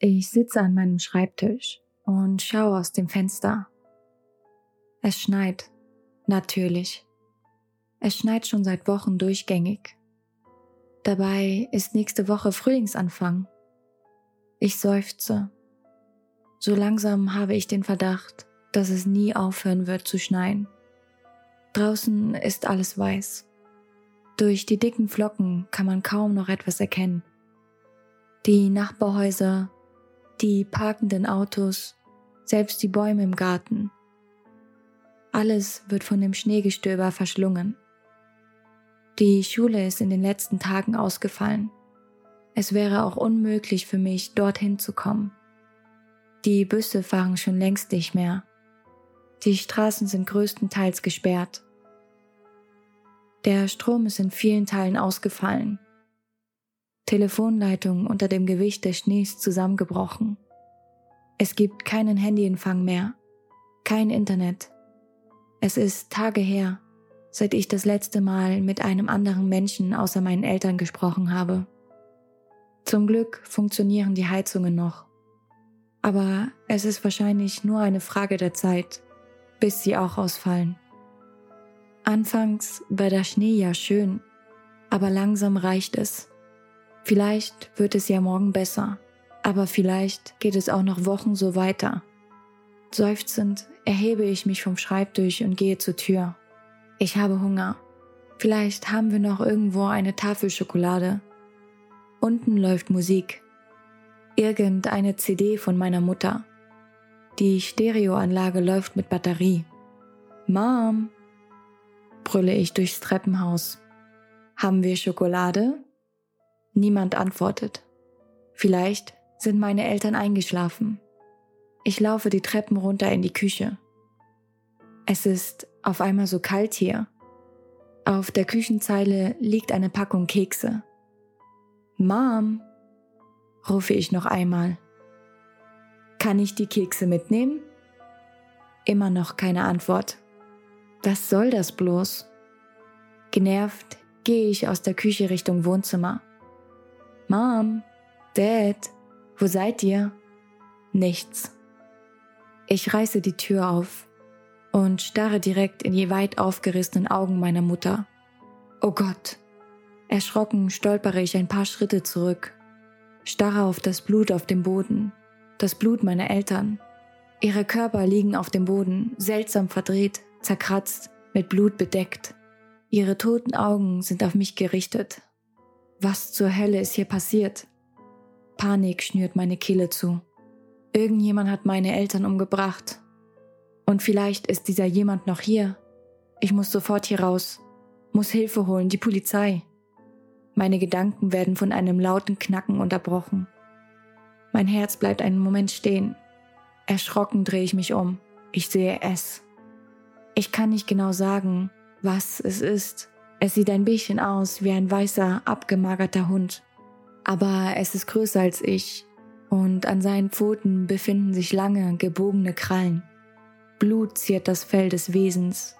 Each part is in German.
Ich sitze an meinem Schreibtisch und schaue aus dem Fenster. Es schneit, natürlich. Es schneit schon seit Wochen durchgängig. Dabei ist nächste Woche Frühlingsanfang. Ich seufze. So langsam habe ich den Verdacht, dass es nie aufhören wird zu schneien. Draußen ist alles weiß. Durch die dicken Flocken kann man kaum noch etwas erkennen. Die Nachbarhäuser die parkenden Autos, selbst die Bäume im Garten. Alles wird von dem Schneegestöber verschlungen. Die Schule ist in den letzten Tagen ausgefallen. Es wäre auch unmöglich für mich, dorthin zu kommen. Die Busse fahren schon längst nicht mehr. Die Straßen sind größtenteils gesperrt. Der Strom ist in vielen Teilen ausgefallen Telefonleitung unter dem Gewicht des Schnees zusammengebrochen. Es gibt keinen Handyempfang mehr, kein Internet. Es ist Tage her, seit ich das letzte Mal mit einem anderen Menschen außer meinen Eltern gesprochen habe. Zum Glück funktionieren die Heizungen noch. Aber es ist wahrscheinlich nur eine Frage der Zeit, bis sie auch ausfallen. Anfangs war der Schnee ja schön, aber langsam reicht es. Vielleicht wird es ja morgen besser, aber vielleicht geht es auch noch Wochen so weiter. Seufzend erhebe ich mich vom Schreibtisch und gehe zur Tür. Ich habe Hunger. Vielleicht haben wir noch irgendwo eine Tafel Schokolade. Unten läuft Musik. Irgendeine CD von meiner Mutter. Die Stereoanlage läuft mit Batterie. Mom, brülle ich durchs Treppenhaus. Haben wir Schokolade? Niemand antwortet. Vielleicht sind meine Eltern eingeschlafen. Ich laufe die Treppen runter in die Küche. Es ist auf einmal so kalt hier. Auf der Küchenzeile liegt eine Packung Kekse. Mom, rufe ich noch einmal. Kann ich die Kekse mitnehmen? Immer noch keine Antwort. Was soll das bloß? Genervt gehe ich aus der Küche Richtung Wohnzimmer. Mom, Dad, wo seid ihr? Nichts. Ich reiße die Tür auf und starre direkt in die weit aufgerissenen Augen meiner Mutter. Oh Gott! Erschrocken stolpere ich ein paar Schritte zurück, starre auf das Blut auf dem Boden, das Blut meiner Eltern. Ihre Körper liegen auf dem Boden, seltsam verdreht, zerkratzt, mit Blut bedeckt. Ihre toten Augen sind auf mich gerichtet, was zur Hölle ist hier passiert? Panik schnürt meine Kehle zu. Irgendjemand hat meine Eltern umgebracht. Und vielleicht ist dieser jemand noch hier. Ich muss sofort hier raus, muss Hilfe holen, die Polizei. Meine Gedanken werden von einem lauten Knacken unterbrochen. Mein Herz bleibt einen Moment stehen. Erschrocken drehe ich mich um. Ich sehe es. Ich kann nicht genau sagen, was es ist, es sieht ein bisschen aus wie ein weißer, abgemagerter Hund. Aber es ist größer als ich und an seinen Pfoten befinden sich lange, gebogene Krallen. Blut ziert das Fell des Wesens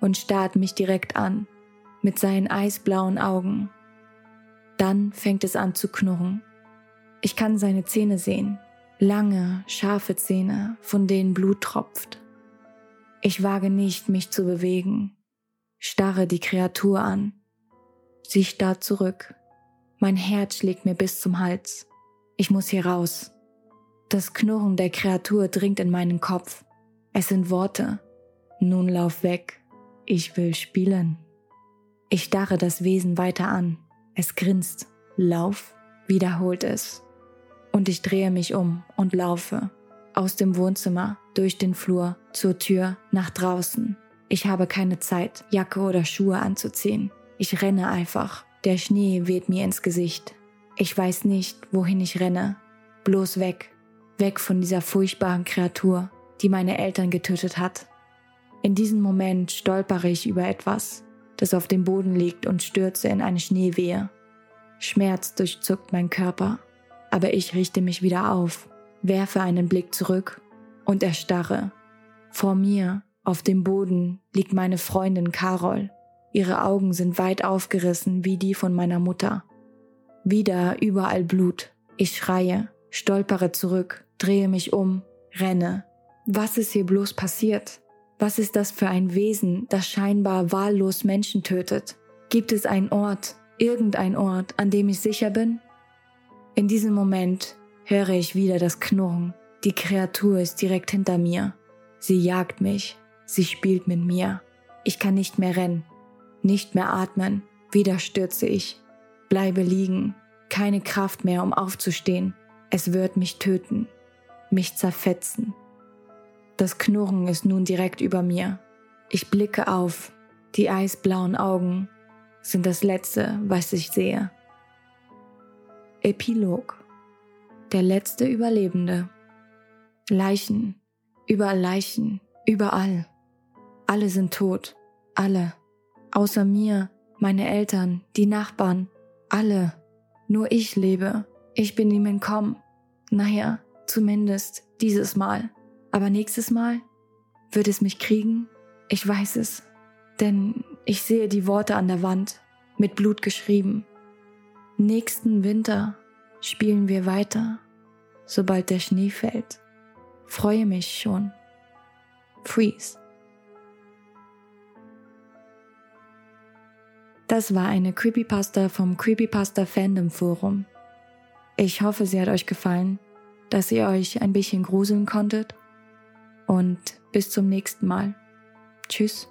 und starrt mich direkt an, mit seinen eisblauen Augen. Dann fängt es an zu knurren. Ich kann seine Zähne sehen, lange, scharfe Zähne, von denen Blut tropft. Ich wage nicht, mich zu bewegen, starre die Kreatur an. Sie starrt zurück. Mein Herz schlägt mir bis zum Hals. Ich muss hier raus. Das Knurren der Kreatur dringt in meinen Kopf. Es sind Worte. Nun lauf weg. Ich will spielen. Ich starre das Wesen weiter an. Es grinst. Lauf, wiederholt es. Und ich drehe mich um und laufe. Aus dem Wohnzimmer, durch den Flur, zur Tür, nach draußen. Ich habe keine Zeit, Jacke oder Schuhe anzuziehen. Ich renne einfach. Der Schnee weht mir ins Gesicht. Ich weiß nicht, wohin ich renne. Bloß weg. Weg von dieser furchtbaren Kreatur, die meine Eltern getötet hat. In diesem Moment stolpere ich über etwas, das auf dem Boden liegt und stürze in eine Schneewehe. Schmerz durchzuckt mein Körper, aber ich richte mich wieder auf, werfe einen Blick zurück und erstarre. Vor mir auf dem Boden liegt meine Freundin Carol. Ihre Augen sind weit aufgerissen wie die von meiner Mutter. Wieder überall Blut. Ich schreie, stolpere zurück, drehe mich um, renne. Was ist hier bloß passiert? Was ist das für ein Wesen, das scheinbar wahllos Menschen tötet? Gibt es einen Ort, irgendein Ort, an dem ich sicher bin? In diesem Moment höre ich wieder das Knurren. Die Kreatur ist direkt hinter mir. Sie jagt mich. Sie spielt mit mir. Ich kann nicht mehr rennen, nicht mehr atmen. Wieder stürze ich. Bleibe liegen. Keine Kraft mehr, um aufzustehen. Es wird mich töten. Mich zerfetzen. Das Knurren ist nun direkt über mir. Ich blicke auf. Die eisblauen Augen sind das Letzte, was ich sehe. Epilog. Der letzte Überlebende. Leichen. Überall Leichen. Überall. Alle sind tot. Alle. Außer mir, meine Eltern, die Nachbarn. Alle. Nur ich lebe. Ich bin ihm entkommen. Naja, zumindest dieses Mal. Aber nächstes Mal wird es mich kriegen? Ich weiß es. Denn ich sehe die Worte an der Wand, mit Blut geschrieben. Nächsten Winter spielen wir weiter, sobald der Schnee fällt. Freue mich schon. Freeze. Das war eine Creepypasta vom Creepypasta Fandom Forum. Ich hoffe, sie hat euch gefallen, dass ihr euch ein bisschen gruseln konntet und bis zum nächsten Mal. Tschüss.